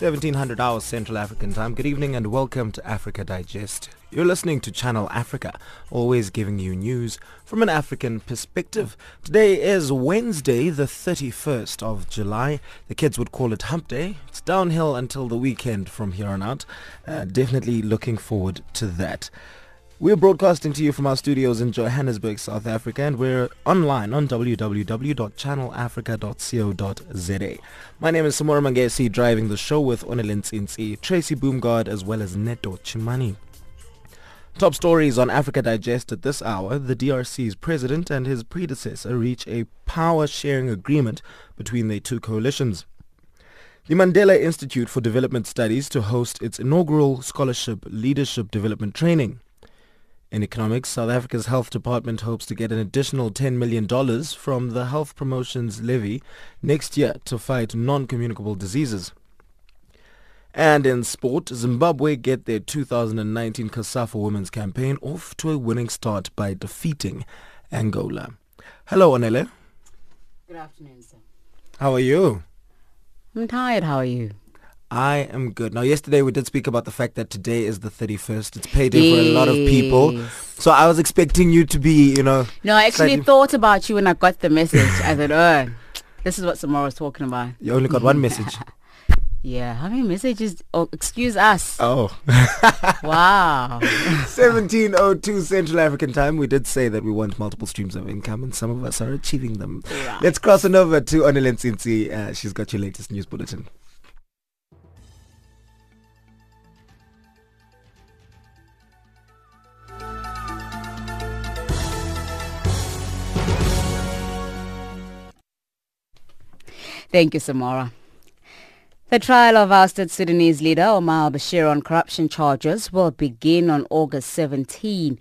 Seventeen hundred hours Central African Time. Good evening and welcome to Africa Digest. You're listening to Channel Africa, always giving you news from an African perspective. Today is Wednesday, the 31st of July. The kids would call it Hump Day. It's downhill until the weekend from here on out. Uh, definitely looking forward to that. We're broadcasting to you from our studios in Johannesburg, South Africa, and we're online on www.channelafrica.co.za. My name is Samora Mangesi, driving the show with Onelin Tsinsi, Tracy Boomgard, as well as Neto Chimani. Top stories on Africa Digest at this hour. The DRC's president and his predecessor reach a power-sharing agreement between the two coalitions. The Mandela Institute for Development Studies to host its inaugural scholarship leadership development training. In economics, South Africa's health department hopes to get an additional $10 million from the health promotions levy next year to fight non-communicable diseases. And in sport, Zimbabwe get their 2019 COSAFA Women's Campaign off to a winning start by defeating Angola. Hello, Onele. Good afternoon, sir. How are you? I'm tired. How are you? I am good. Now, yesterday we did speak about the fact that today is the 31st. It's payday for a lot of people. So I was expecting you to be, you know... No, I actually slightly- thought about you when I got the message. I thought, oh, this is what Samora was talking about. You only got one message. Yeah, how many messages? Oh, excuse us. Oh. Wow. 1702 Central African time. We did say that we want multiple streams of income and some of us are achieving them. Right. Let's cross on over to Onelen Tsinsi. Uh, she's got your latest news bulletin. Thank you, Samora. The trial of ousted Sudanese leader Omar al-Bashir on corruption charges will begin on August 17.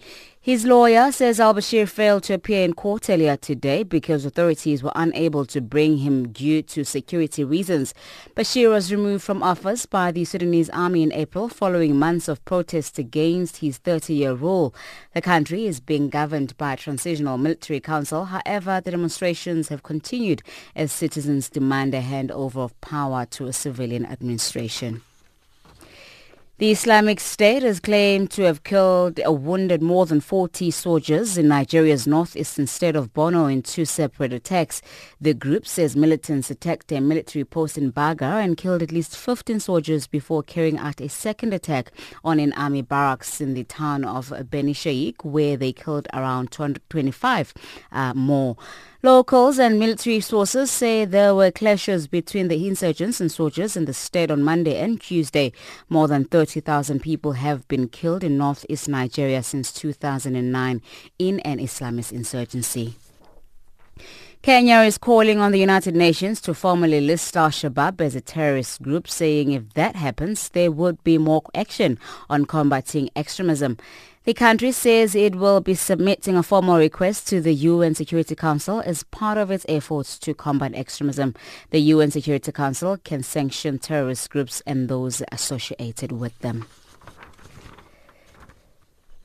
His lawyer says al-Bashir failed to appear in court earlier today because authorities were unable to bring him due to security reasons. Bashir was removed from office by the Sudanese army in April following months of protests against his 30-year rule. The country is being governed by a transitional military council. However, the demonstrations have continued as citizens demand a handover of power to a civilian administration. The Islamic State has claimed to have killed or wounded more than 40 soldiers in Nigeria's northeastern state of Borno in two separate attacks. The group says militants attacked a military post in Baga and killed at least 15 soldiers before carrying out a second attack on an army barracks in the town of Beni Sheikh where they killed around 225 uh, more. Locals and military sources say there were clashes between the insurgents and soldiers in the state on Monday and Tuesday. More than 30,000 people have been killed in northeast Nigeria since 2009 in an Islamist insurgency. Kenya is calling on the United Nations to formally list Al-Shabaab as a terrorist group, saying if that happens, there would be more action on combating extremism. The country says it will be submitting a formal request to the UN Security Council as part of its efforts to combat extremism. The UN Security Council can sanction terrorist groups and those associated with them.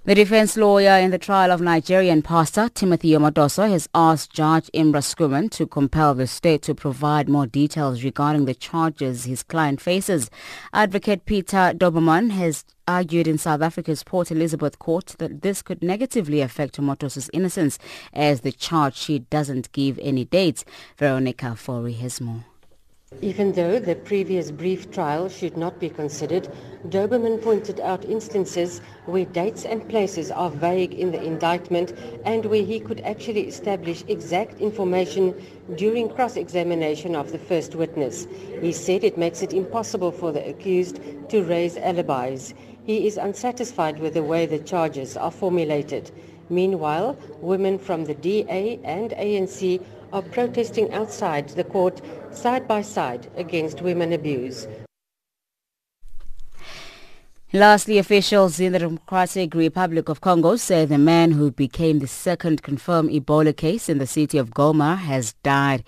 The defense lawyer in the trial of Nigerian pastor Timothy Omotoso has asked Judge Imra Skuman to compel the state to provide more details regarding the charges his client faces. Advocate Peter Daubermann has argued in South Africa's Port Elizabeth court that this could negatively affect Omotoso's innocence as the charge sheet doesn't give any dates. Veronica Fori has more. Even though the previous brief trial should not be considered, Daubermann pointed out instances where dates and places are vague in the indictment and where he could actually establish exact information during cross-examination of the first witness. He said it makes it impossible for the accused to raise alibis. He is unsatisfied with the way the charges are formulated. Meanwhile, women from the DA and ANC are protesting outside the court side by side against women abuse. Lastly, officials in the Democratic Republic of Congo say the man who became the second confirmed Ebola case in the city of Goma has died.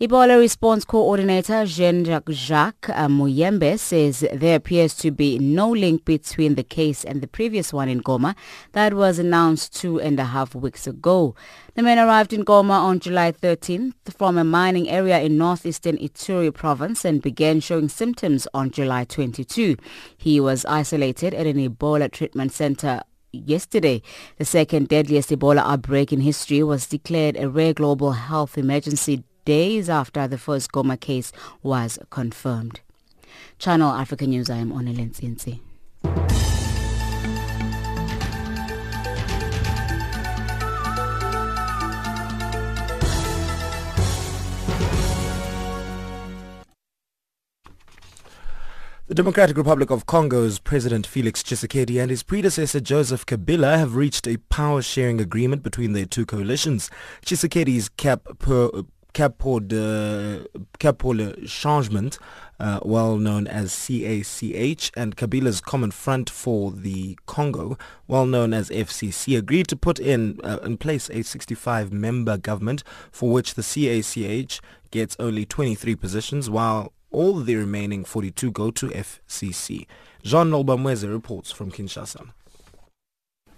Ebola response coordinator Jean-Jacques Jacques uh, Muyembe says there appears to be no link between the case and the previous one in Goma that was announced two and a half weeks ago. The man arrived in Goma on July 13th from a mining area in northeastern Ituri province and began showing symptoms on July 22. He was isolated at an Ebola treatment center yesterday. The second deadliest Ebola outbreak in history was declared a rare global health emergency days after the first Goma case was confirmed. Channel Africa News, I am Tsinsi. The Democratic Republic of Congo's President Felix Tshisekedi and his predecessor Joseph Kabila have reached a power-sharing agreement between their two coalitions. Tshisekedi's cap per Cap de, Changement, uh, well known as CACH, and Kabila's Common Front for the Congo, well known as FCC, agreed to put in, uh, in place a 65-member government for which the CACH gets only 23 positions, while all the remaining 42 go to FCC. Jean-Noel Bamweze reports from Kinshasa.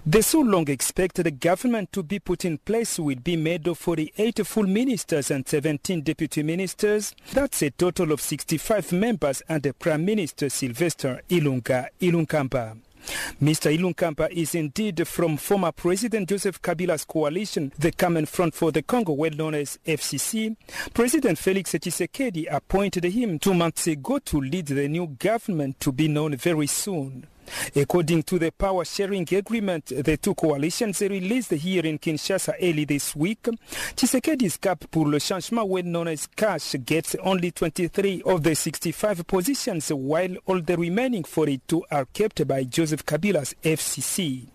The so long expected government to be put in place will be made of 48 full ministers and 17 deputy ministers. That's a total of 65 members under Prime Minister Sylvester Ilunga Ilunkamba. Mr. Ilunkamba is indeed from former President Joseph Kabila's coalition, the Common Front for the Congo, well known as FCC. President Felix Tshisekedi appointed him two months ago to lead the new government to be known very soon. According to the power sharing agreement the two coalitions released here in Kinshasa early this week, Tshisekedi's Cap pour le Changement, well known as CACH, gets only 23 of the 65 positions, while all the remaining 42 are kept by Joseph Kabila's FCC.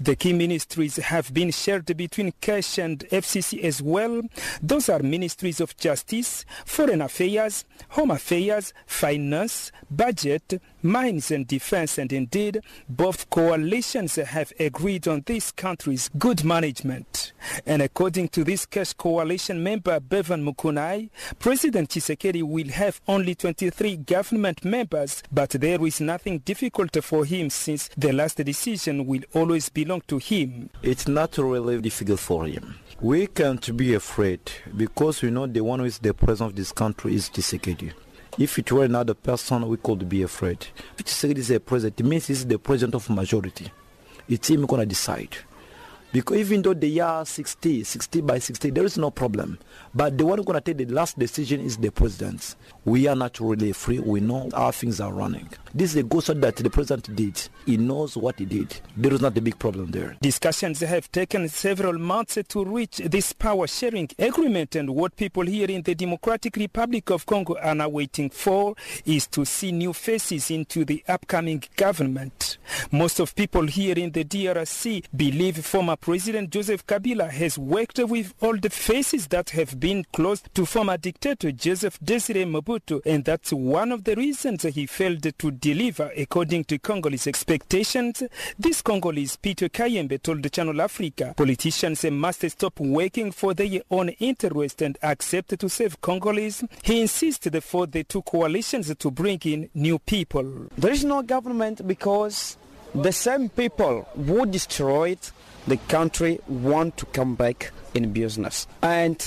The key ministries have been shared between CACH and FCC as well. Those are ministries of justice, foreign affairs, home affairs, finance, budget, mines and defense and indeed both coalitions have agreed on this country's good management. And according to this CACH coalition member Bevan Mukunai, President Tshisekedi will have only 23 government members, but there is nothing difficult for him since the last decision will always belong to him. It's not really difficult for him. We can't be afraid because we know the one who is the president of this country is Tshisekedi. If it were another person, we could be afraid. If Tshisekedi is a president, it means he's the president of majority. It's him to decide. Because even though they are 60, 60 by 60, there is no problem. But the one who's going to take the last decision is the president. We are not really free. We know how things are running. This is a good shot that the president did. He knows what he did. There is not a big problem there. Discussions have taken several months to reach this power sharing agreement and what people here in the Democratic Republic of Congo are now waiting for is to see new faces into the upcoming government. Most of people here in the DRC believe former President Joseph Kabila has worked with all the faces that have been close to former dictator Joseph Desire Mobutu and that's one of the reasons he failed to deliver according to Congolese expectations. This Congolese Peter Kayembe told Channel Africa politicians must stop working for their own interest and accept to serve Congolese. He insisted for the two coalitions to bring in new people. There is no government because the same people who destroyed the country want to come back in business. And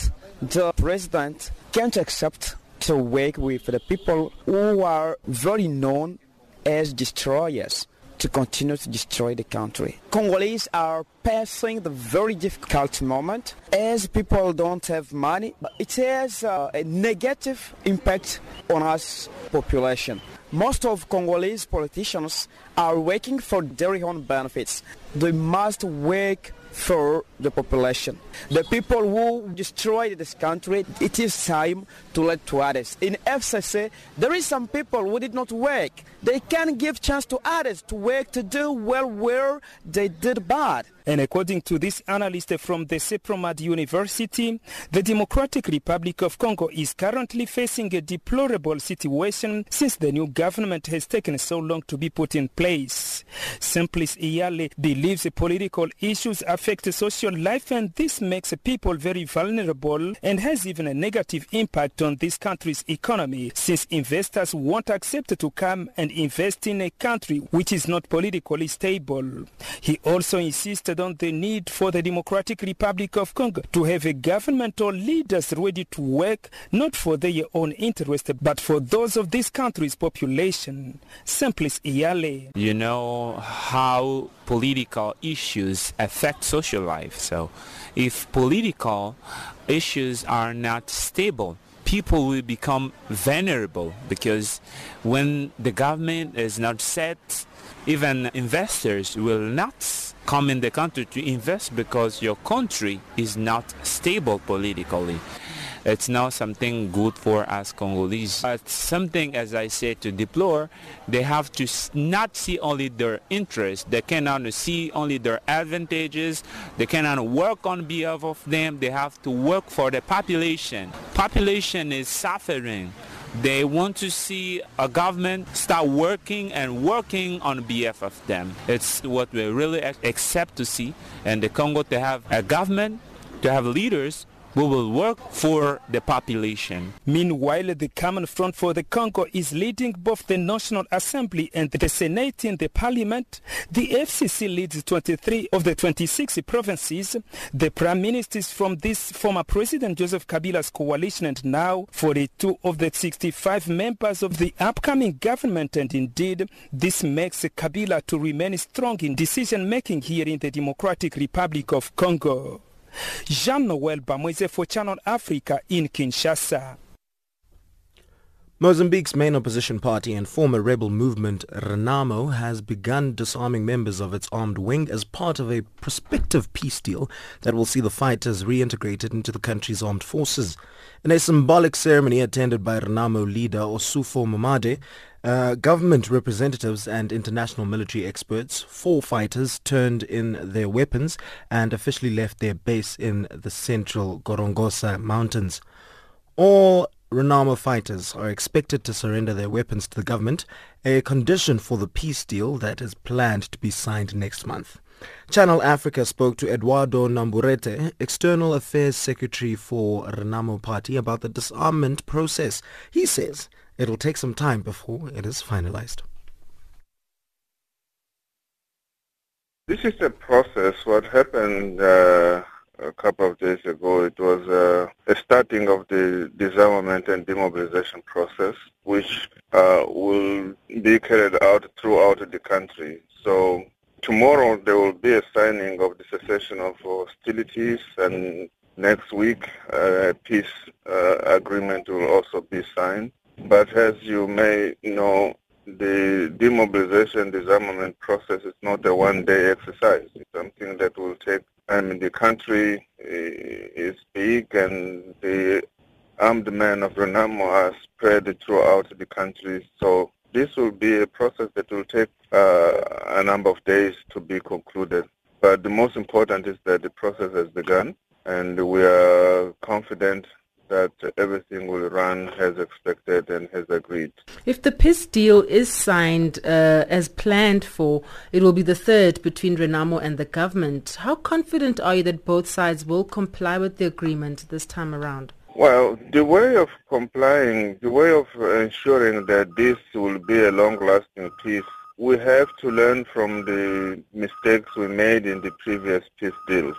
the president can't accept to work with the people who are very known as destroyers to continue to destroy the country. Congolese are passing the very difficult moment as people don't have money. It has uh, a negative impact on us population. Most of Congolese politicians are working for their own benefits. They must work for the population. The people who destroyed this country, it is time to let to others. In FCC, there is some people who did not work. They can give chance to others to work to do well where they did bad. And according to this analyst from the CEPROMAD University, the Democratic Republic of Congo is currently facing a deplorable situation since the new government has taken so long to be put in place. Simplice Iyale believes political issues affect social life and this makes people very vulnerable and has even a negative impact on this country's economy since investors won't accept to come and invest in a country which is not politically stable. He also insisted on the need for the Democratic Republic of Congo to have a government or leaders ready to work not for their own interest but for those of this country's population. Simplice Iyale. You know how political issues affect social life. So if political issues are not stable, people will become vulnerable because when the government is not set, even investors will not come in the country to invest because your country is not stable politically it's not something good for us Congolese. But something, as I said, to deplore, they have to not see only their interests. They cannot see only their advantages. They cannot work on behalf of them. They have to work for the population. Population is suffering. They want to see a government start working and working on behalf of them. It's what we really accept to see. And the Congo to have a government, to have leaders we will work for the population. Meanwhile, the Common Front for the Congo is leading both the National Assembly and the Senate in the Parliament. The FCC leads 23 of the 26 provinces. The Prime Ministers from this former President Joseph Kabila's coalition and now 42 of the 65 members of the upcoming government. And indeed, this makes Kabila to remain strong in decision making here in the Democratic Republic of Congo. Jean-Noel Bamweze for Channel Africa in Kinshasa. Mozambique's main opposition party and former rebel movement Renamo has begun disarming members of its armed wing as part of a prospective peace deal that will see the fighters reintegrated into the country's armed forces. In a symbolic ceremony attended by Renamo leader Ossufo Momade, uh, government representatives and international military experts, four fighters turned in their weapons and officially left their base in the central Gorongosa mountains. All Renamo fighters are expected to surrender their weapons to the government, a condition for the peace deal that is planned to be signed next month. Channel Africa spoke to Eduardo Namburete, External Affairs Secretary for Renamo Party, about the disarmament process. He says it'll take some time before it is finalized. This is a process. What happened uh, a couple of days ago. It was uh, a starting of the disarmament and demobilization process, which uh, will be carried out throughout the country. So tomorrow there will be a signing of the cessation of hostilities, and next week a peace uh, agreement will also be signed. But as you may know, the demobilization disarmament process is not a one-day exercise. It's something that will take I mean, the country eh, is big and the armed men of Renamo are spread throughout the country. So this will be a process that will take uh, a number of days to be concluded. But the most important is that the process has begun and we are confident that everything will run as expected and as agreed. If the peace deal is signed uh, as planned for, it will be the third between Renamo and the government. How confident are you that both sides will comply with the agreement this time around? Well, the way of complying, the way of ensuring that this will be a long-lasting peace, we have to learn from the mistakes we made in the previous peace deals.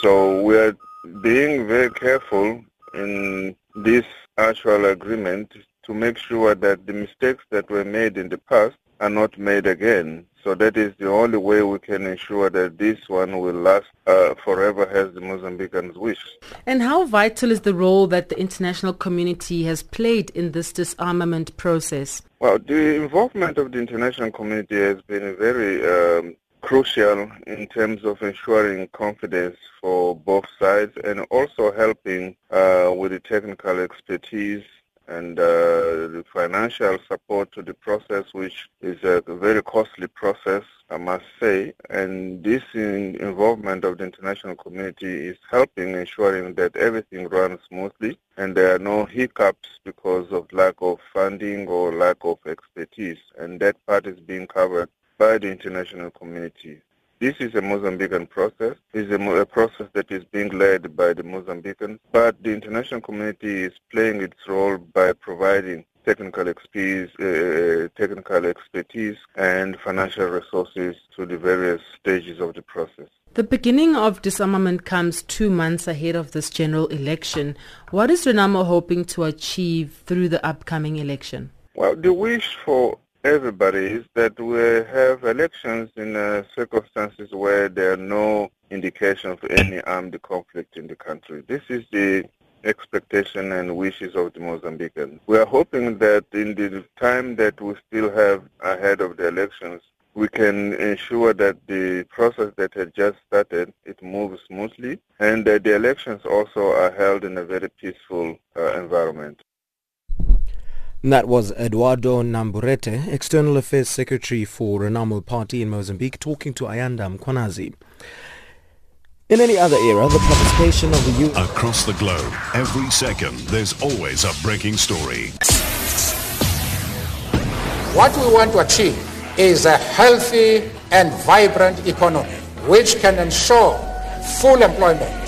So we are being very careful in this actual agreement to make sure that the mistakes that were made in the past are not made again. So that is the only way we can ensure that this one will last uh, forever as the Mozambicans wish. And how vital is the role that the international community has played in this disarmament process? Well, the involvement of the international community has been very um, crucial in terms of ensuring confidence for both sides and also helping uh, with the technical expertise and uh, the financial support to the process, which is a very costly process, I must say. And this in involvement of the international community is helping ensuring that everything runs smoothly and there are no hiccups because of lack of funding or lack of expertise. And that part is being covered by the international community. This is a Mozambican process. It's a, a, process that is being led by the Mozambicans, but the international community is playing its role by providing technical expertise, uh, technical expertise and financial resources to the various stages of the process. The beginning of disarmament comes two months ahead of this general election. What is Renamo hoping to achieve through the upcoming election? Well, the wish for everybody is that we have elections in uh, circumstances where there are no indication of any armed conflict in the country. This is the expectation and wishes of the Mozambicans. We are hoping that in the time that we still have ahead of the elections, we can ensure that the process that had just started, it moves smoothly, and that the elections also are held in a very peaceful uh, environment. That was Eduardo Namburete, External Affairs Secretary for Renamo Party in Mozambique, talking to Ayanda Mkwanazi. In any other era, the participation of the youth... Across the globe, every second, there's always a breaking story. What we want to achieve is a healthy and vibrant economy which can ensure full employment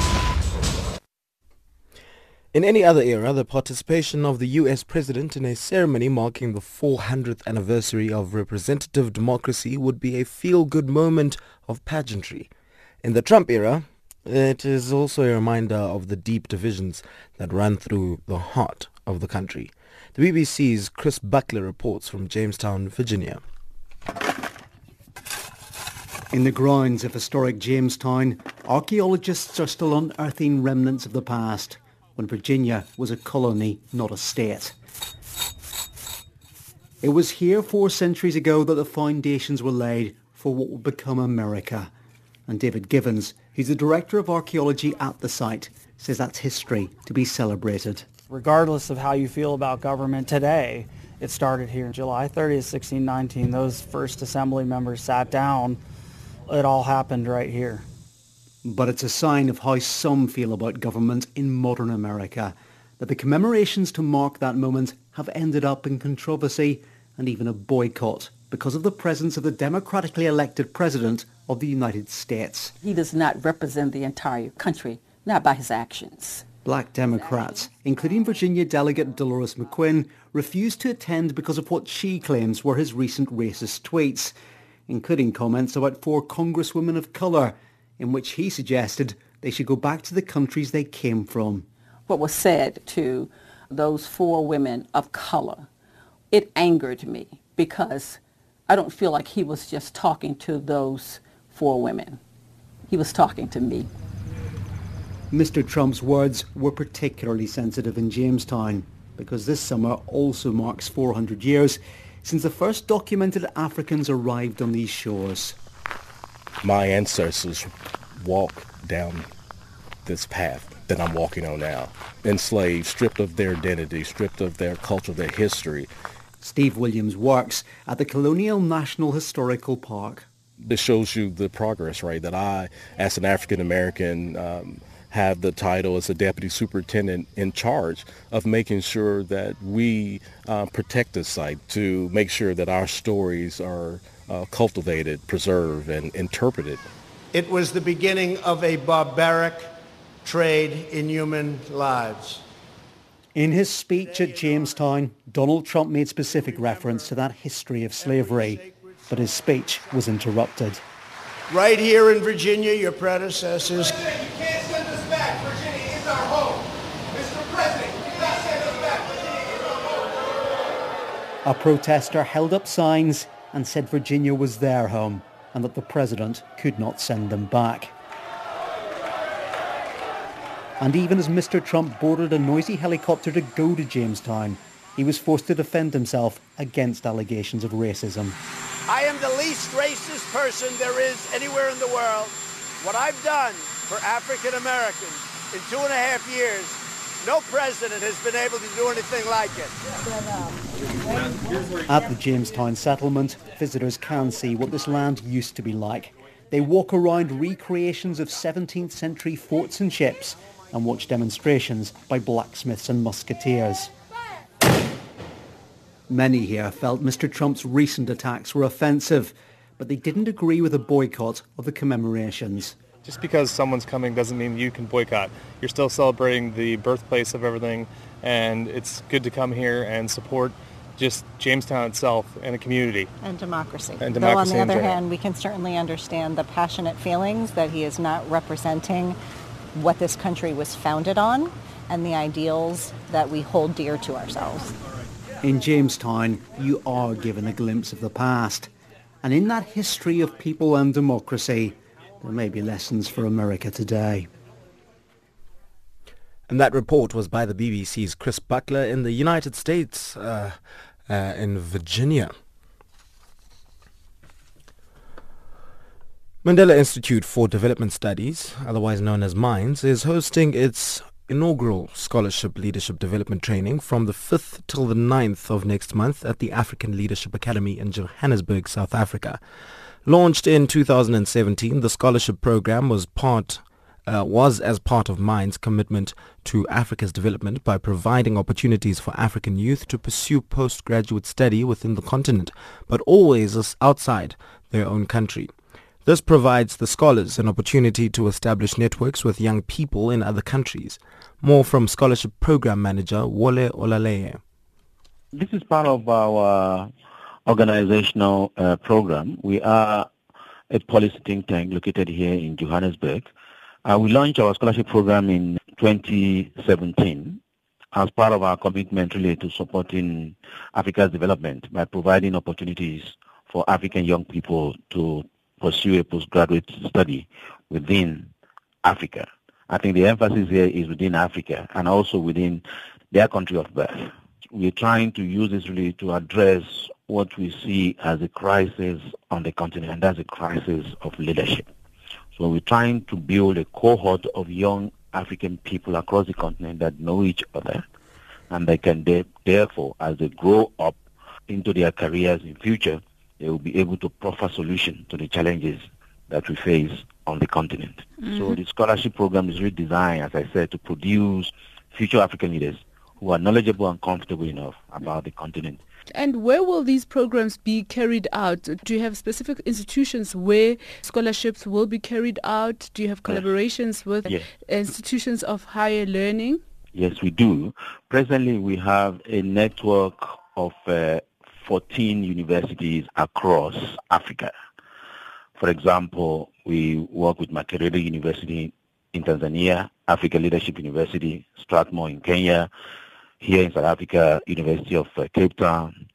In any other era, the participation of the US president in a ceremony marking the 400th anniversary of representative democracy would be a feel-good moment of pageantry. In the Trump era, it is also a reminder of the deep divisions that run through the heart of the country. The BBC's Chris Buckler reports from Jamestown, Virginia. In the grounds of historic Jamestown, archaeologists are still unearthing remnants of the past when Virginia was a colony, not a state. It was here four centuries ago that the foundations were laid for what would become America. And David Givens, who's the Director of Archaeology at the site, says that's history to be celebrated. Regardless of how you feel about government today, it started here in July 30th, 1619. Those first assembly members sat down. It all happened right here. But it's a sign of how some feel about government in modern America, that the commemorations to mark that moment have ended up in controversy and even a boycott because of the presence of the democratically elected president of the United States. He does not represent the entire country, not by his actions. Black Democrats, including Virginia delegate Delores McQuinn, refused to attend because of what she claims were his recent racist tweets, including comments about four congresswomen of colour in which he suggested they should go back to the countries they came from. What was said to those four women of color, it angered me because I don't feel like he was just talking to those four women. He was talking to me. Mr. Trump's words were particularly sensitive in Jamestown because this summer also marks 400 years since the first documented Africans arrived on these shores my ancestors walked down this path that I'm walking on now. Enslaved, stripped of their identity, stripped of their culture, their history. Steve Williams works at the Colonial National Historical Park. This shows you the progress, right, that I, as an African American, um, have the title as a deputy superintendent in charge of making sure that we uh, protect the site to make sure that our stories are uh, cultivated, preserved, and interpreted. It was the beginning of a barbaric trade in human lives. In his speech at Jamestown, Donald Trump made specific reference to that history of slavery, but his speech was interrupted. Right here in Virginia, your predecessors. you can't send us back. Virginia is our home. Mr. President, you cannot send us back. Virginia is our home. A protester held up signs and said Virginia was their home and that the president could not send them back. And even as Mr. Trump boarded a noisy helicopter to go to Jamestown, he was forced to defend himself against allegations of racism. I am the least racist person there is anywhere in the world. What I've done for African Americans in two and a half years, no president has been able to do anything like it. At the Jamestown settlement, visitors can see what this land used to be like. They walk around recreations of 17th century forts and ships and watch demonstrations by blacksmiths and musketeers. Many here felt Mr Trump's recent attacks were offensive, but they didn't agree with a boycott of the commemorations. Just because someone's coming doesn't mean you can boycott. You're still celebrating the birthplace of everything, and it's good to come here and support just Jamestown itself and the community. And democracy. And Though on the other general. hand, we can certainly understand the passionate feelings that he is not representing what this country was founded on and the ideals that we hold dear to ourselves. In Jamestown, you are given a glimpse of the past. And in that history of people and democracy, there may be lessons for America today. And that report was by the BBC's Chris Buckler in the United States, uh, uh, in Virginia. Mandela Institute for Development Studies, otherwise known as MINDS, is hosting its inaugural Scholarship Leadership Development Training from the 5th till the 9th of next month at the African Leadership Academy in Johannesburg, South Africa. Launched in 2017, the scholarship program was part uh, was as part of MIND's commitment to Africa's development by providing opportunities for African youth to pursue postgraduate study within the continent, but always outside their own country. This provides the scholars an opportunity to establish networks with young people in other countries. More from Scholarship Program Manager Wole Olaleye. This is part of our organizational uh, program. We are a policy think tank located here in Johannesburg. Uh, we launched our scholarship program in 2017 as part of our commitment really to supporting Africa's development by providing opportunities for African young people to pursue a postgraduate study within Africa. I think the emphasis here is within Africa and also within their country of birth. We're trying to use this really to address what we see as a crisis on the continent, and that's a crisis of leadership. So we're trying to build a cohort of young African people across the continent that know each other, and they can de- therefore, as they grow up into their careers in future, they will be able to proffer solutions to the challenges that we face on the continent. Mm-hmm. So the scholarship program is really designed, as I said, to produce future African leaders who are knowledgeable and comfortable enough about the continent. And where will these programs be carried out? Do you have specific institutions where scholarships will be carried out? Do you have collaborations with Yes. institutions of higher learning? Yes, we do. Presently, we have a network of uh, 14 universities across Africa. For example, we work with Makerere University in Tanzania, Africa Leadership University, Strathmore in Kenya, here in South Africa, University of uh, Cape Town,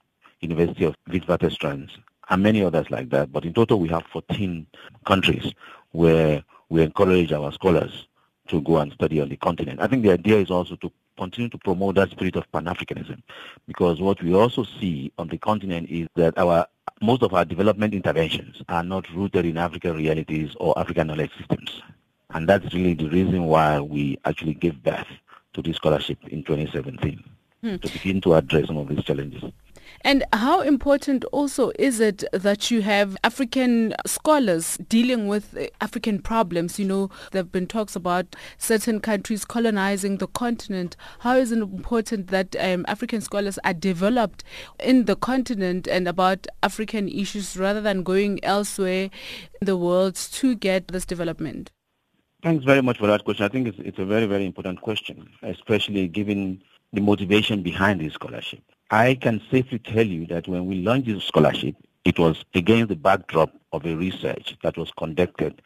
University of Witwatersrand, and many others like that. But in total, we have 14 countries where we encourage our scholars to go and study on the continent. I think the idea is also to continue to promote that spirit of Pan-Africanism because what we also see on the continent is that our most of our development interventions are not rooted in African realities or African knowledge systems. And that's really the reason why we actually gave birth to this scholarship in 2017 Hmm. to begin to address some of these challenges. And how important also is it that you have African scholars dealing with African problems? You know, there have been talks about certain countries colonizing the continent. How is it important that um, African scholars are developed in the continent and about African issues rather than going elsewhere in the world to get this development? Thanks very much for that question. I think it's, it's a very, very important question, especially given the motivation behind this scholarship. I can safely tell you that when we launched this scholarship, it was against the backdrop of a research that was conducted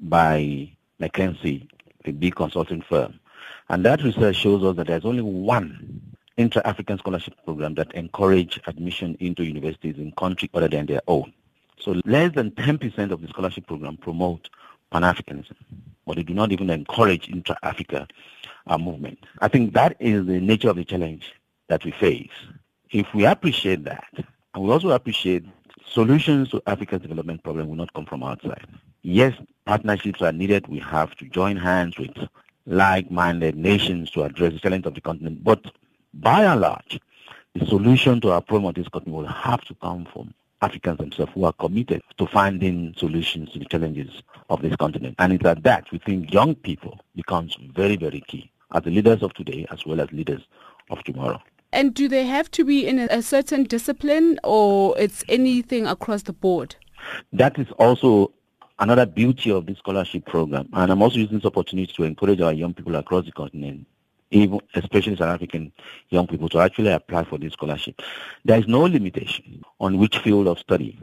by McKinsey, the big consulting firm. And that research shows us that there's only one intra-African scholarship program that encourage admission into universities in countries other than their own. So less than 10% of the scholarship program promote Pan-Africanism, but they do not even encourage intra-Africa uh, movement. I think that is the nature of the challenge that we face if we appreciate that, and we also appreciate solutions to Africa's development problem will not come from outside. Yes, partnerships are needed. We have to join hands with like-minded nations to address the challenge of the continent. But by and large, the solution to our problem of this continent will have to come from Africans themselves who are committed to finding solutions to the challenges of this continent. And it's at that we think young people becomes very, very key as the leaders of today as well as leaders of tomorrow. And do they have to be in a, certain discipline or it's anything across the board? That is also another beauty of this scholarship program. And I'm also using this opportunity to encourage our young people across the continent, even especially South African young people, to actually apply for this scholarship. There is no limitation on which field of study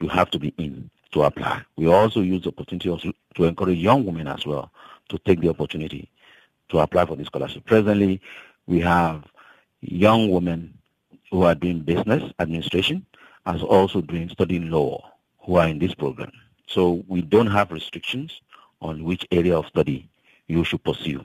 you have to be in to apply. We also use the opportunity also to encourage young women as well to take the opportunity to apply for this scholarship. Presently, we have young women who are doing business administration as also doing studying law who are in this program. So we don't have restrictions on which area of study you should pursue.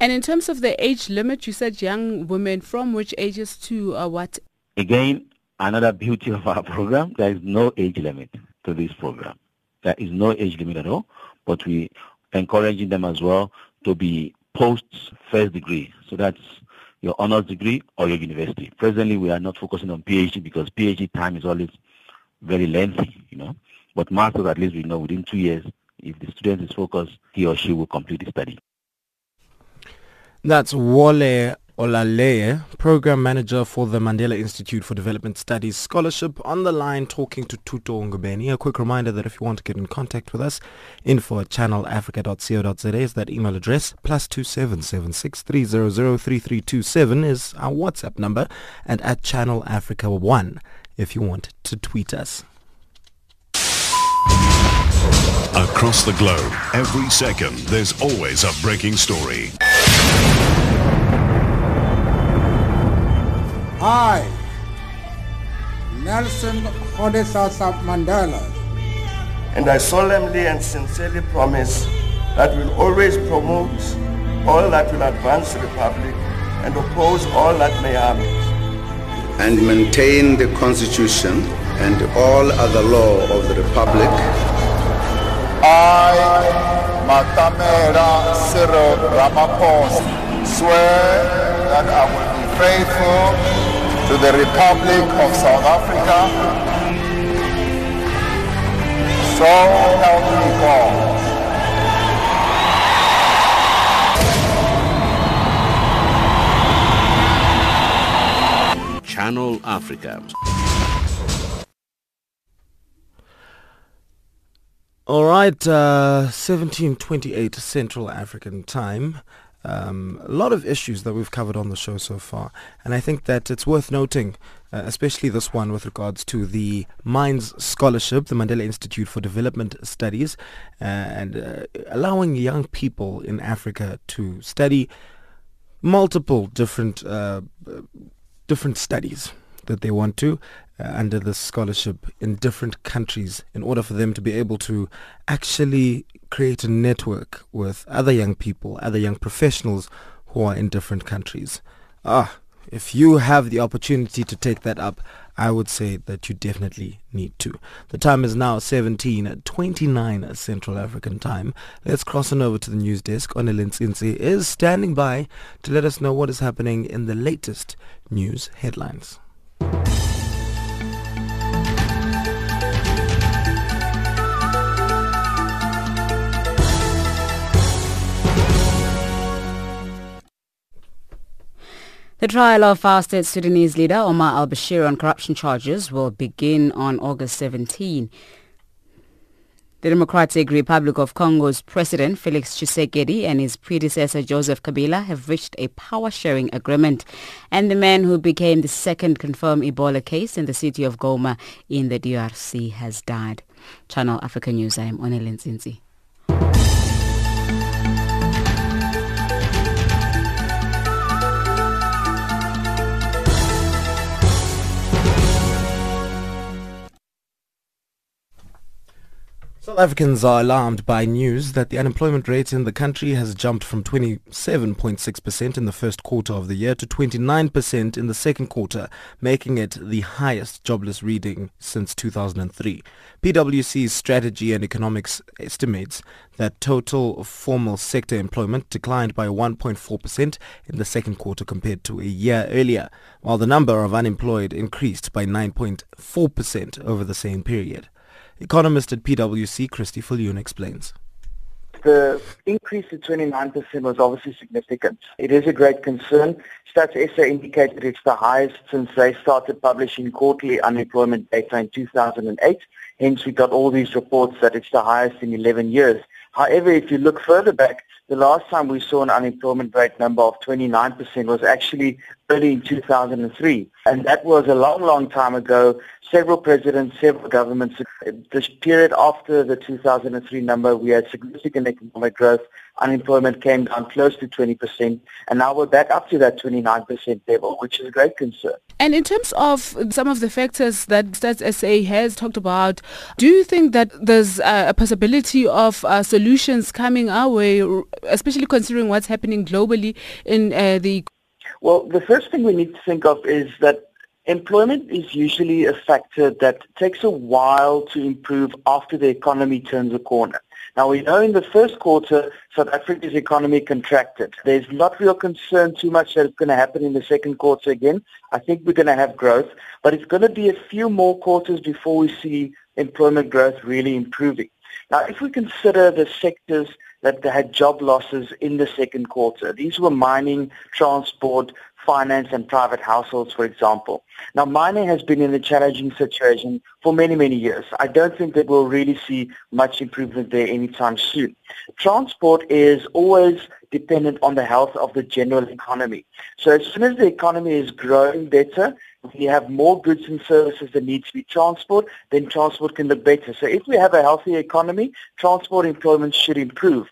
And in terms of the age limit, you said young women from which ages to uh, what? Again, another beauty of our program, there is no age limit to this program. There is no age limit at all, but we encouraging them as well to be post first degree. So that's your honors degree or your university. Presently, we are not focusing on PhD because PhD time is always very lengthy, you know. But masters, at least we know within two years, if the student is focused, he or she will complete the study. That's Wale Olaleye, Program Manager for the Mandela Institute for Development Studies Scholarship, on the line talking to Tuto Ngubeni. A quick reminder that if you want to get in contact with us, info at channelafrica.co.za is that email address, plus 27763003327 is our WhatsApp number, and at Channel Africa 1 if you want to tweet us. Across the globe, every second, there's always a breaking story. Nelson Rolihlahla Mandela, and I solemnly and sincerely promise that we will always promote all that will advance the Republic and oppose all that may harm it. And maintain the Constitution and all other law of the Republic. I, Matamela Cyril Ramaphosa, swear that I will be faithful to the Republic of South Africa. So help me God. Channel Africa. All right, uh, 1728 Central African Time. Um, a lot of issues that we've covered on the show so far, and I think that it's worth noting, uh, especially this one with regards to the Minds Scholarship, the Mandela Institute for Development Studies, uh, and uh, allowing young people in Africa to study multiple different uh, different studies that they want to uh, under this scholarship in different countries in order for them to be able to actually create a network with other young people, other young professionals who are in different countries. Ah, if you have the opportunity to take that up, I would say that you definitely need to. The time is now 17.29 Central African time. Let's cross on over to the news desk. Onelin Tsinsi is standing by to let us know what is happening in the latest news headlines. The trial of ousted Sudanese leader Omar al-Bashir on corruption charges will begin on August 17. The Democratic Republic of Congo's President Felix Tshisekedi and his predecessor Joseph Kabila have reached a power-sharing agreement. And the man who became the second confirmed Ebola case in the city of Goma in the DRC has died. Channel Africa News, I am Onelin Tsinsi. South Africans are alarmed by news that the unemployment rate in the country has jumped from 27.6% in the first quarter of the year to 29% in the second quarter, making it the highest jobless reading since 2003. PwC's Strategy and Economics estimates that total formal sector employment declined by 1.4% in the second quarter compared to a year earlier, while the number of unemployed increased by 9.4% over the same period. Economist at PwC, Christie Viljoen explains. The increase to 29% was obviously significant. It is a great concern. Stats SA indicated it's the highest since they started publishing quarterly unemployment data in 2008. Hence, we got all these reports that it's the highest in 11 years. However, if you look further back, the last time we saw an unemployment rate number of 29% was actually early in 2003. And that was a long, long time ago. Several presidents, several governments. This period after the 2003 number, we had significant economic growth. Unemployment came down close to 20%. And now we're back up to that 29% level, which is a great concern. And in terms of some of the factors that Stats SA has talked about, do you think that there's a possibility of uh, solutions coming our way, especially considering what's happening globally in uh, the well, the first thing we need to think of is that employment is usually a factor that takes a while to improve after the economy turns a corner. Now we know in the first quarter South Africa's economy contracted. There's not real concern too much that it's going to happen in the second quarter again. I think we're going to have growth, but it's going to be a few more quarters before we see employment growth really improving. Now if we consider the sectors that had job losses in the second quarter. These were mining, transport, finance and private households, for example. Now, mining has been in a challenging situation for many, many years. I don't think that we'll really see much improvement there anytime soon. Transport is always dependent on the health of the general economy. So as soon as the economy is growing better, we have more goods and services that need to be transported, then transport can look better. So if we have a healthy economy, transport employment should improve.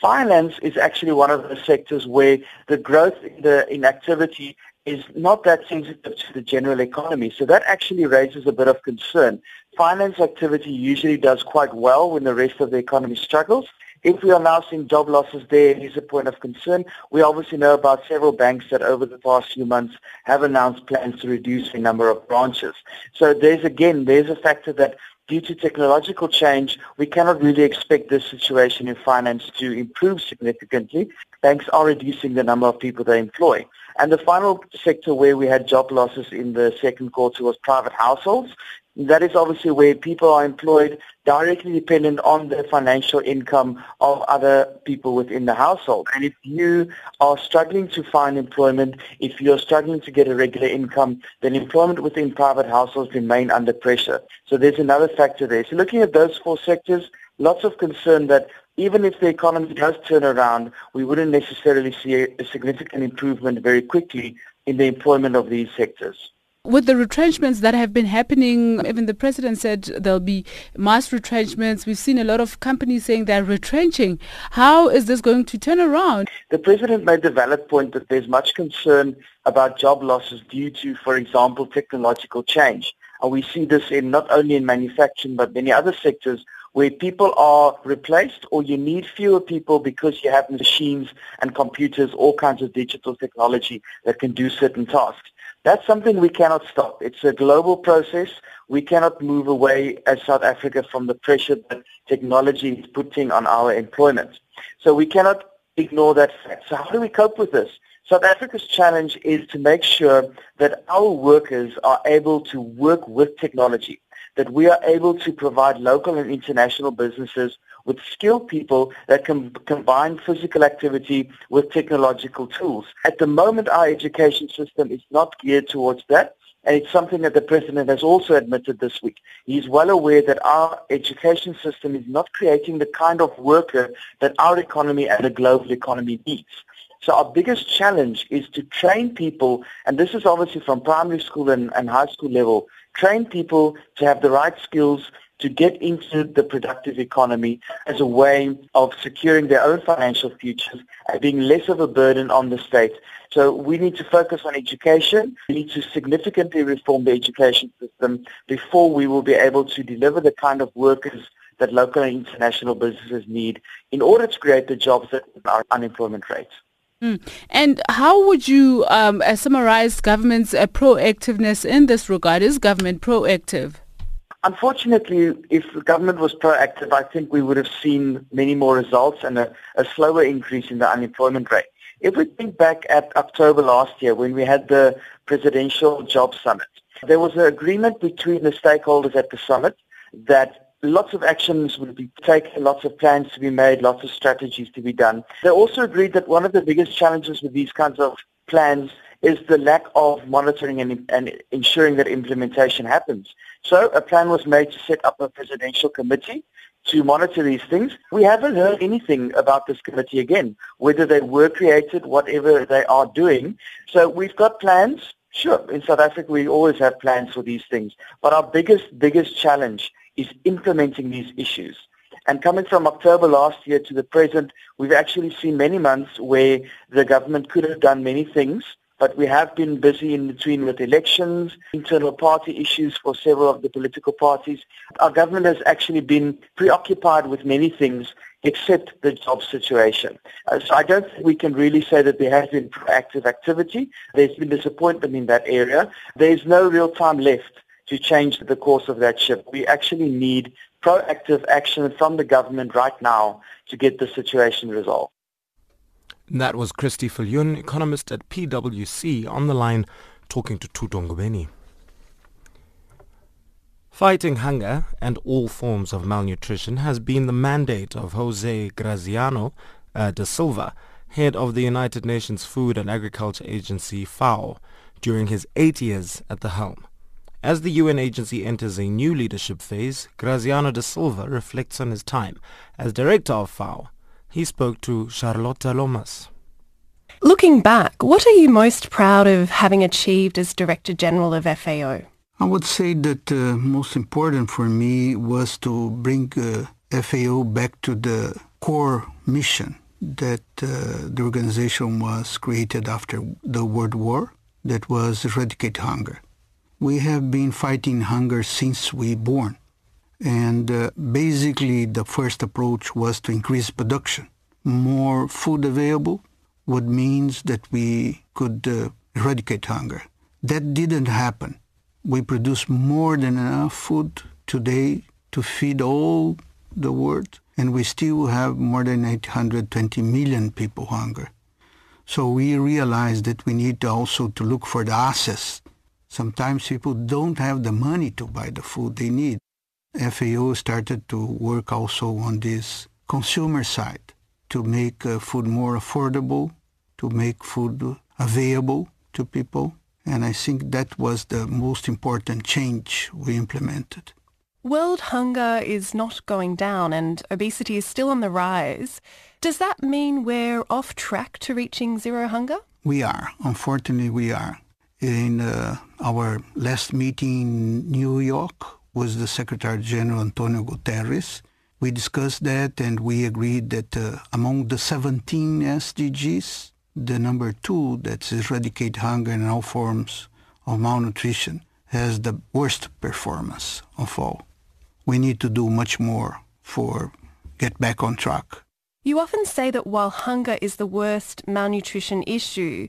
Finance is actually one of the sectors where the growth in, the, in activity is not that sensitive to the general economy. So that actually raises a bit of concern. Finance activity usually does quite well when the rest of the economy struggles. If we are now seeing job losses there, it is a point of concern. We obviously know about several banks that over the past few months have announced plans to reduce the number of branches. So there's again, there's a factor that due to technological change, we cannot really expect this situation in finance to improve significantly. Banks are reducing the number of people they employ. And the final sector where we had job losses in the second quarter was private households. That is obviously where people are employed directly dependent on the financial income of other people within the household. And if you are struggling to find employment, if you're struggling to get a regular income, then employment within private households remain under pressure. So there's another factor there. So looking at those four sectors, lots of concern that even if the economy does turn around, we wouldn't necessarily see a, significant improvement very quickly in the employment of these sectors. With the retrenchments that have been happening, even the president said there'll be mass retrenchments. We've seen a lot of companies saying they're retrenching. How is this going to turn around? The president made the valid point that there's much concern about job losses due to, for example, technological change. And we see this in not only in manufacturing but many other sectors where people are replaced or you need fewer people because you have machines and computers, all kinds of digital technology that can do certain tasks. That's something we cannot stop. It's a global process. We cannot move away as South Africa from the pressure that technology is putting on our employment. So we cannot ignore that fact. So how do we cope with this? South Africa's challenge is to make sure that our workers are able to work with technology, that we are able to provide local and international businesses with skilled people that can combine physical activity with technological tools. At the moment, our education system is not geared towards that. And it's something that the President has also admitted this week. He's well aware that our education system is not creating the kind of worker that our economy and the global economy needs. So our biggest challenge is to train people, and this is obviously from primary school and, and high school level, train people to have the right skills to get into the productive economy as a way of securing their own financial futures and being less of a burden on the state. So we need to focus on education. We need to significantly reform the education system before we will be able to deliver the kind of workers that local and international businesses need in order to create the jobs that our unemployment rates. Mm. And how would you um, uh, summarize government's uh, proactiveness in this regard? Is government proactive? Unfortunately, if the government was proactive, I think we would have seen many more results and a, a slower increase in the unemployment rate. If we think back at October last year when we had the Presidential Job Summit, there was an agreement between the stakeholders at the summit that lots of actions would be taken, lots of plans to be made, lots of strategies to be done. They also agreed that one of the biggest challenges with these kinds of plans is the lack of monitoring and, and ensuring that implementation happens. So a plan was made to set up a presidential committee to monitor these things. We haven't heard anything about this committee again, whether they were created, whatever they are doing. So we've got plans. Sure, in South Africa we always have plans for these things. But our biggest, biggest challenge is implementing these issues. And coming from October last year to the present, we've actually seen many months where the government could have done many things but we have been busy in between with elections, internal party issues for several of the political parties. Our government has actually been preoccupied with many things except the job situation. Uh, so I don't think we can really say that there has been proactive activity. There's been disappointment in that area. There's no real time left to change the course of that ship. We actually need proactive action from the government right now to get the situation resolved. That was Christie Viljoen, economist at PwC, on the line talking to Tutongobeni. Fighting hunger and all forms of malnutrition has been the mandate of Jose Graziano uh, da Silva, head of the United Nations Food and Agriculture Agency FAO, during his eight years at the helm. As the UN agency enters a new leadership phase, Graziano da Silva reflects on his time as director of FAO he spoke to Charlotta Lomas. Looking back, what are you most proud of having achieved as Director General of FAO? I would say that uh, most important for me was to bring uh, FAO back to the core mission that uh, the organization was created after the World War, that was eradicate hunger. We have been fighting hunger since we born. And uh, basically, the first approach was to increase production. More food available would means that we could uh, eradicate hunger. That didn't happen. We produce more than enough food today to feed all the world, and we still have more than 820 million people hunger. So we realized that we need also to look for the access. Sometimes people don't have the money to buy the food they need. FAO started to work also on this consumer side to make uh, food more affordable, to make food available to people. And I think that was the most important change we implemented. World hunger is not going down and obesity is still on the rise. Does that mean we're off track to reaching zero hunger? We are. Unfortunately, we are. In uh, our last meeting in New York, was the Secretary General Antonio Guterres. We discussed that and we agreed that uh, among the 17 SDGs, the number two, that's eradicate hunger and all forms of malnutrition, has the worst performance of all. We need to do much more for get back on track. You often say that while hunger is the worst malnutrition issue,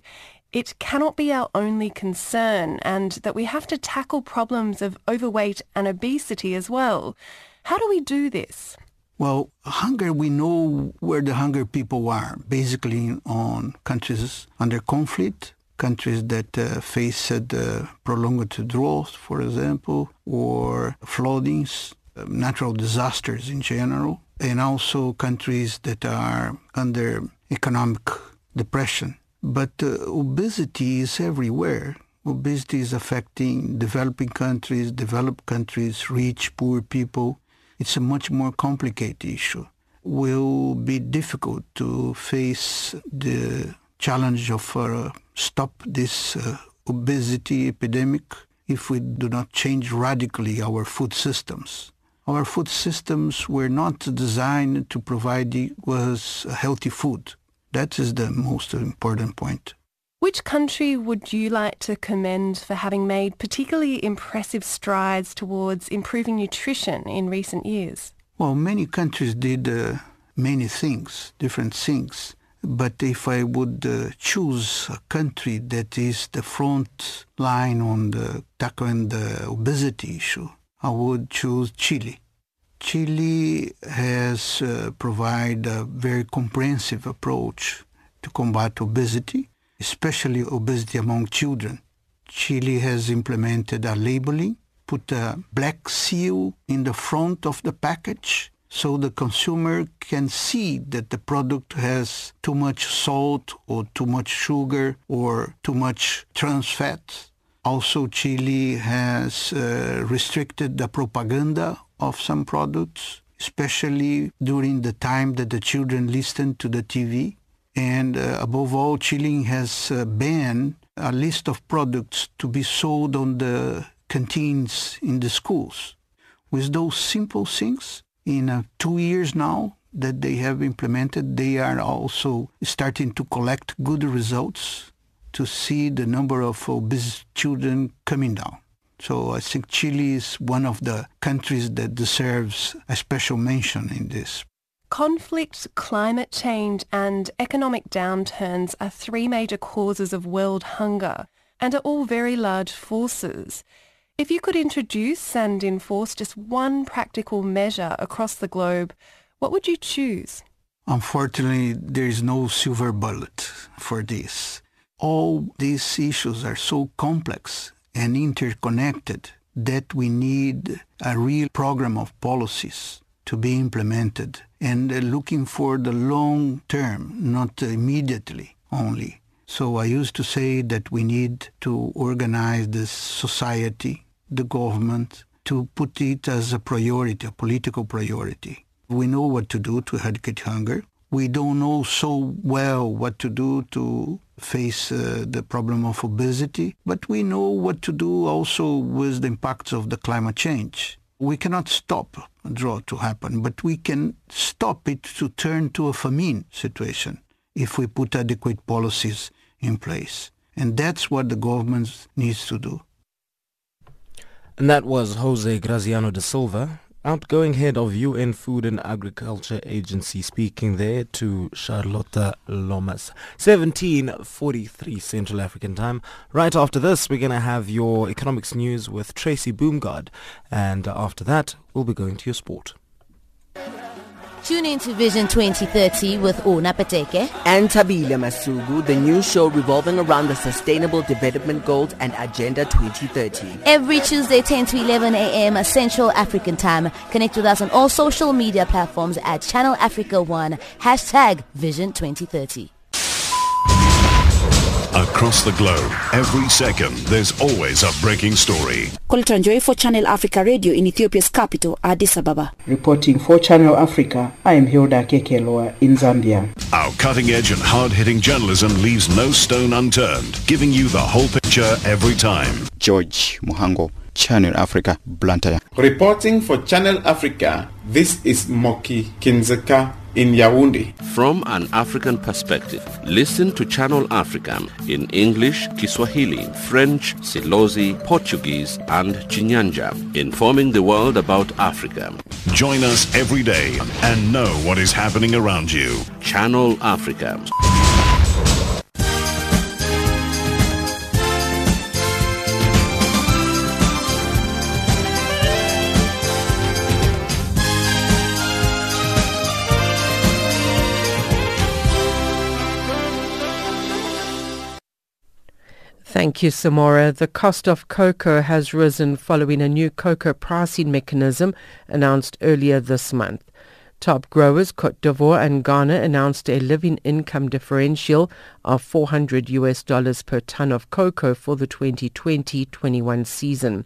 it cannot be our only concern and that we have to tackle problems of overweight and obesity as well. How do we do this? Well, hunger, we know where the hunger people are, basically on countries under conflict, countries that uh, face uh, prolonged droughts, for example, or floodings, uh, natural disasters in general. and also countries that are under economic depression. But uh, obesity is everywhere. Obesity is affecting developing countries, developed countries, rich, poor people. It's a much more complicated issue. Will be difficult to face the challenge of uh, stop this uh, obesity epidemic if we do not change radically our food systems. Our food systems were not designed to provide us healthy food. That is the most important point. Which country would you like to commend for having made particularly impressive strides towards improving nutrition in recent years? Well, many countries did uh, many things, different things. But if I would uh, choose a country that is the front line on the tackling the obesity issue, I would choose Chile. Chile has uh, provided a very comprehensive approach to combat obesity, especially obesity among children. Chile has implemented a labeling, put a black seal in the front of the package so the consumer can see that the product has too much salt or too much sugar or too much trans fat. Also, Chile has uh, restricted the propaganda of some products, especially during the time that the children listen to the TV. And uh, above all, Chile has uh, banned a list of products to be sold on the canteens in the schools. With those simple things, in uh, two years now that they have implemented, they are also starting to collect good results to see the number of obese children coming down. So I think Chile is one of the countries that deserves a special mention in this. Conflict, climate change and economic downturns are three major causes of world hunger and are all very large forces. If you could introduce and enforce just one practical measure across the globe, what would you choose? Unfortunately, there is no silver bullet for this. All these issues are so complex and interconnected that we need a real program of policies to be implemented and uh, looking for the long term, not immediately only. So I used to say that we need to organize this society the government to put it as a priority, a political priority. We know what to do to eradicate hunger. We don't know so well what to do to face uh, the problem of obesity, but we know what to do also with the impacts of the climate change. We cannot stop drought to happen, but we can stop it to turn to a famine situation if we put adequate policies in place. And that's what the government needs to do. And that was Jose Graziano da Silva, outgoing head of UN Food and Agriculture Agency, speaking there to Charlotta Lomas. 17.43 Central African Time. Right after this, we're going to have your economics news with Tracy Boomgard. And after that, we'll be going to your sport. Tune in to Vision 2030 with Una Pateke and Tabila Masugu, the new show revolving around the Sustainable Development Goals and Agenda 2030. Every Tuesday 10 to 11 a.m. Central African Time. Connect with us on all social media platforms at Channel Africa 1, hashtag Vision 2030. Across the globe, every second, there's always a breaking story. Colton Joy for Channel Africa Radio in Ethiopia's capital, Addis Ababa. Reporting for Channel Africa, I am Hilda Kekeloa in Zambia. Our cutting edge and hard hitting journalism leaves no stone unturned, giving you the whole picture every time. George Muhango. Channel Africa, Blantyre. Reporting for Channel Africa, this is Moki Kindzeka in Yaoundé. From an African perspective, listen to Channel Africa in English, Kiswahili, French, Silozi, Portuguese, and Chinyanja, informing the world about Africa. Join us every day and know what is happening around you. Channel Africa. Thank you, Samora. The cost of cocoa has risen following a new cocoa pricing mechanism announced earlier this month. Top growers Cote d'Ivoire and Ghana announced a living income differential of 400 US dollars per ton of cocoa for the 2020-21 season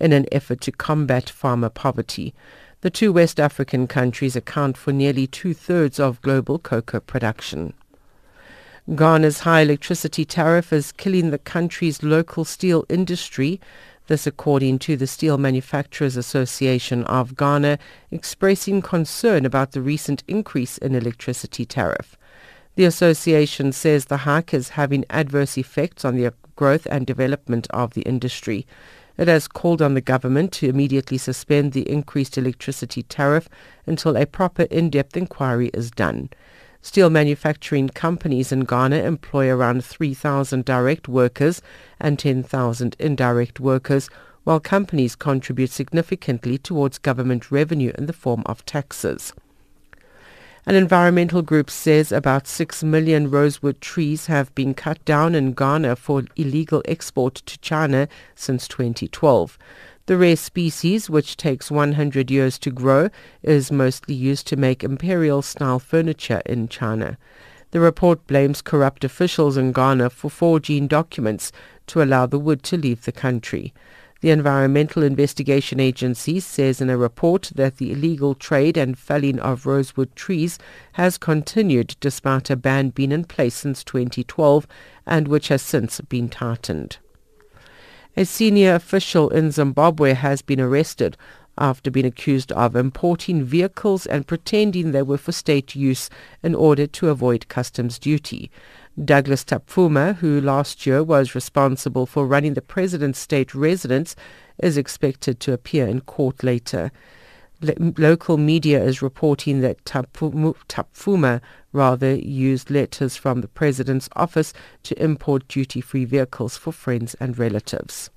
in an effort to combat farmer poverty. The two West African countries account for nearly two-thirds of global cocoa production. Ghana's high electricity tariff is killing the country's local steel industry. This according to the Steel Manufacturers Association of Ghana, expressing concern about the recent increase in electricity tariff. The association says the hike is having adverse effects on the growth and development of the industry. It has called on the government to immediately suspend the increased electricity tariff until a proper in-depth inquiry is done. Steel manufacturing companies in Ghana employ around 3,000 direct workers and 10,000 indirect workers, while companies contribute significantly towards government revenue in the form of taxes. An environmental group says about 6 million rosewood trees have been cut down in Ghana for illegal export to China since 2012. The rare species, which takes 100 years to grow, is mostly used to make imperial-style furniture in China. The report blames corrupt officials in Ghana for forging documents to allow the wood to leave the country. The Environmental Investigation Agency says in a report that the illegal trade and felling of rosewood trees has continued despite a ban being in place since 2012 and which has since been tightened. A senior official in Zimbabwe has been arrested after being accused of importing vehicles and pretending they were for state use in order to avoid customs duty. Douglas Tapfuma, who last year was responsible for running the president's state residence, is expected to appear in court later. local media is reporting that Tapfuma rather used letters from the president's office to import duty-free vehicles for friends and relatives.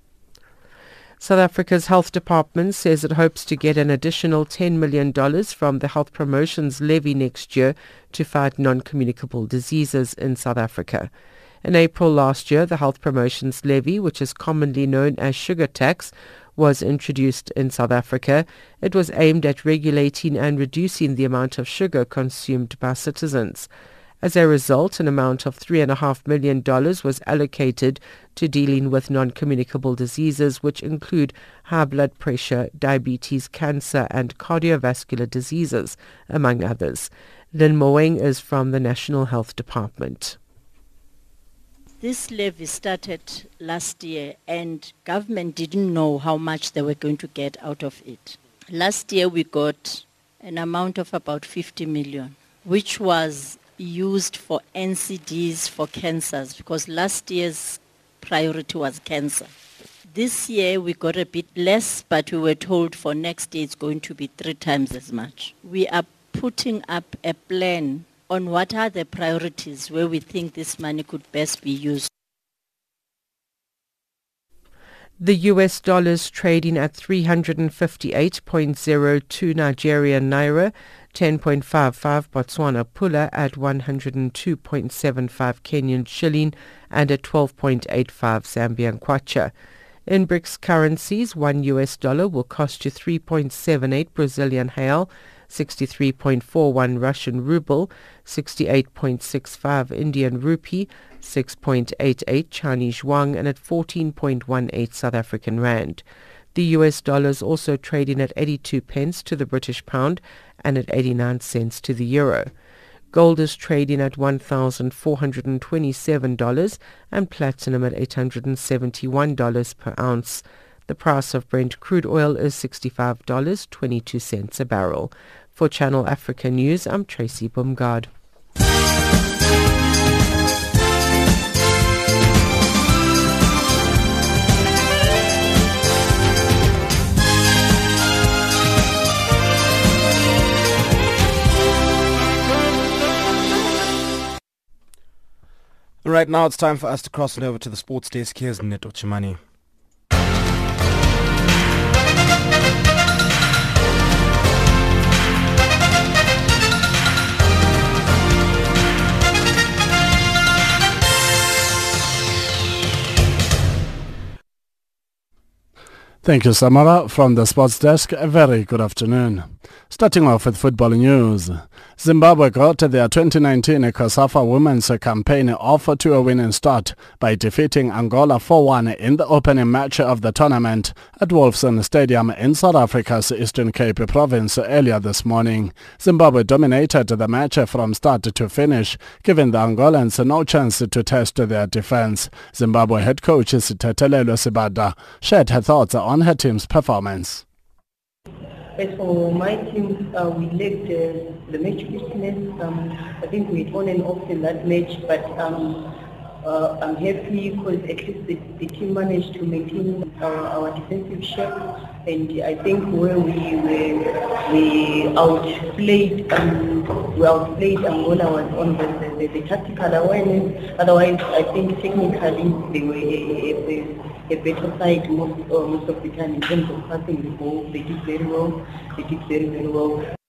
South Africa's health department says it hopes to get an additional $10 million from the health promotions levy next year to fight non-communicable diseases in South Africa. In April last year, the health promotions levy, which is commonly known as sugar tax, was introduced in South Africa. It was aimed at regulating and reducing the amount of sugar consumed by citizens. As a result, an amount of $3.5 million was allocated to dealing with non-communicable diseases, which include high blood pressure, diabetes, cancer, and cardiovascular diseases, among others. Lynn Moeng is from the National Health Department. This levy started last year and government didn't know how much they were going to get out of it. Last year we got an amount of about 50 million, which was used for NCDs for cancers because last year's priority was cancer. This year we got a bit less, but we were told for next year it's going to be three times as much. We are putting up a plan on what are the priorities where we think this money could best be used. The US dollar is trading at 358.02 Nigerian naira 10.55 Botswana Pula at 102.75 Kenyan shilling and at 12.85 Zambian kwacha. In BRICS currencies, one US dollar will cost you 3.78 Brazilian real, 63.41 Russian ruble, 68.65 Indian rupee, 6.88 Chinese yuan, and at 14.18 South African rand. The US dollar is also trading at 82 pence to the British pound and at 89 cents to the euro. Gold is trading at $1,427 and platinum at $871 per ounce. The price of Brent crude oil is $65.22 a barrel. For Channel Africa News, I'm Tracy Bumgard. Right now it's time for us to cross it over to the sports desk. Here's Neto Chimani. Thank you, Samora. From the sports desk, a very good afternoon. Starting off with football news. Zimbabwe got their 2019 COSAFA Women's Campaign off to a winning start by defeating Angola 4-1 in the opening match of the tournament at Wolfson Stadium in South Africa's Eastern Cape province earlier this morning. Zimbabwe dominated the match from start to finish, giving the Angolans no chance to test their defense. Zimbabwe head coach Sithethelelwe Sibanda shared her thoughts on her team's performance. As for my team, uh, we lacked uh, the match fitness. Um, I think we had on and off in that match, but um, uh, I'm happy because at least the, the, team managed to maintain our, our defensive shape. And I think where we were, we outplayed, um, we outplayed Angola was on the, the, the, tactical awareness. Otherwise, I think technically they were a, a, a better side most, uh, most of the time in terms of passing the ball. They did very well. They did very, very well.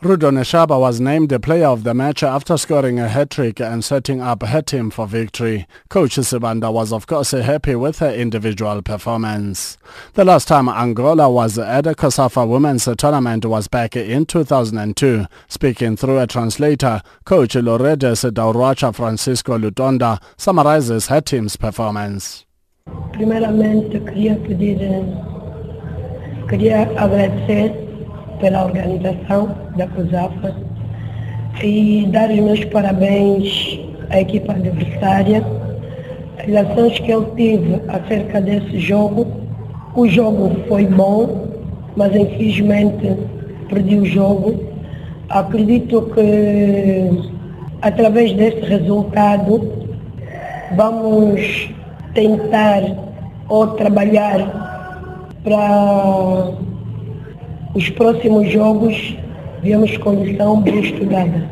Rudo Neshamba was named the player of the match after scoring a hat-trick and setting up her team for victory. Coach Sibanda was of course happy with her individual performance. The last time Angola was at a COSAFA Women's Tournament was back in 2002. Speaking through a translator, Coach Lourdes Dauracha Francisco Lutonda summarizes her team's performance. Pela organização da COSAFA e dar os meus parabéns à equipa adversária. As ações que eu tive acerca desse jogo, o jogo foi bom, mas infelizmente perdi o jogo. Acredito que através desse resultado vamos tentar ou trabalhar para os próximos jogos bem estudada.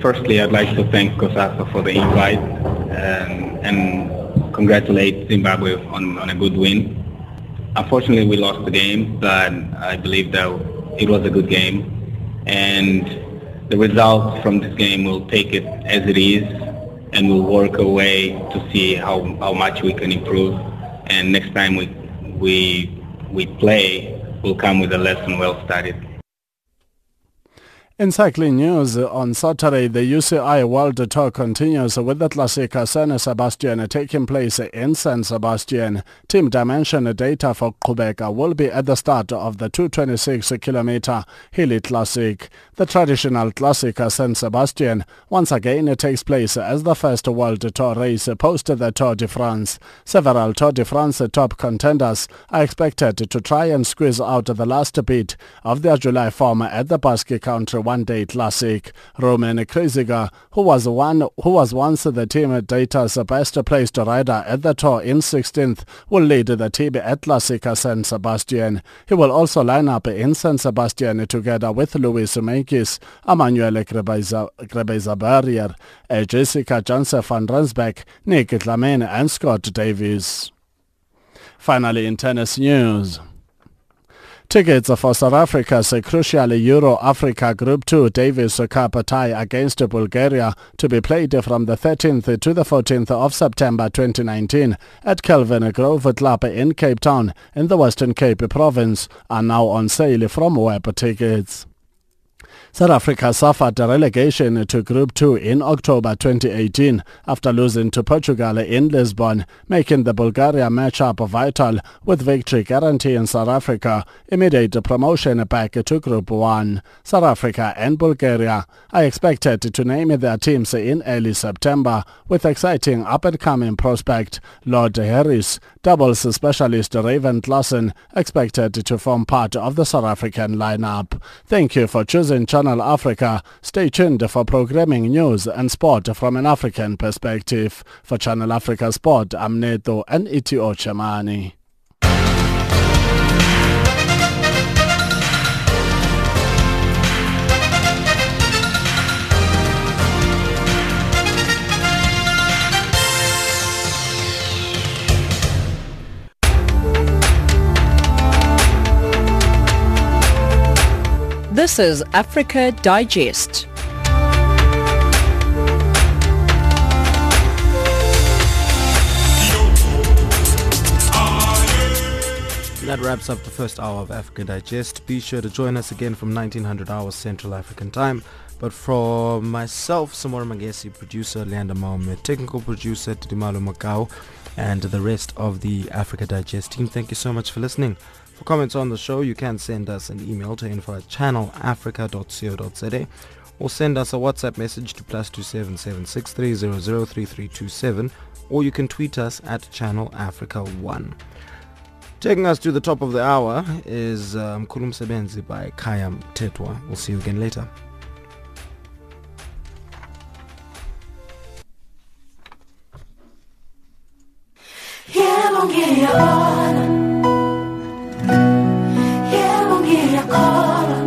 Firstly, I'd like to thank COSAFA for the invite um, and congratulate Zimbabwe on, on a good win. Unfortunately, we lost the game, but I believe that it was a good game. And the results from this game will take it as it is and we'll work away to see how, how much we can improve. And next time we, we, we play, will come with a lesson well studied. In cycling news, on Saturday, the UCI World Tour continues with the Classica San Sebastian taking place in San Sebastian. Team Dimension data for Qhubeka will be at the start of the 226-kilometer hilly classic. The traditional Classica San Sebastian once again takes place as the first World Tour race post the Tour de France. Several Tour de France top contenders are expected to try and squeeze out the last bit of their July form at the Basque Country one-day classic. Roman Kreuziger, who was one who was once the team data's best placed rider at the tour in 16th, will lead the team at Classica San Sebastian. He will also line up in San Sebastian together with Louis Meintjes, Emmanuel Grebeizer-Barrierer, Jessica Janse van Rensburg, Nick Dlamini and Scott Davies. Finally in tennis news. Tickets for South Africa's crucial Euro-Africa Group 2 Davis Cup tie against Bulgaria to be played from the 13th to the 14th of September 2019 at Kelvin Grove Club in Cape Town in the Western Cape province are now on sale from web tickets. South Africa suffered a relegation to Group 2 in October 2018 after losing to Portugal in Lisbon, making the Bulgaria matchup vital with victory guaranteeing South Africa immediate promotion back to Group 1. South Africa and Bulgaria are expected to name their teams in early September with exciting up-and-coming prospect Lloyd Harris, doubles specialist Raven Klaasen expected to form part of the South African lineup. Thank you for choosing Channel Channel Africa. Stay tuned for programming news and sport from an African perspective. For Channel Africa Sport, I'm Neto and Itio Chamani. This is Africa Digest. That wraps up the first hour of Africa Digest. Be sure to join us again from 1900 hours Central African Time. But from myself, Samora Magesi, producer Leander Maume, technical producer Tidimalo Macau, and the rest of the Africa Digest team, thank you so much for listening. For comments on the show, you can send us an email to info at channelafrica.co.za or send us a WhatsApp message to plus two seven seven six three zero zero three three two seven, or you can tweet us at Channel Africa One. Taking us to the top of the hour is um, Kulum Sebenzi by Kayam Tetwa. We'll see you again later. Yeah, Eu me recordo.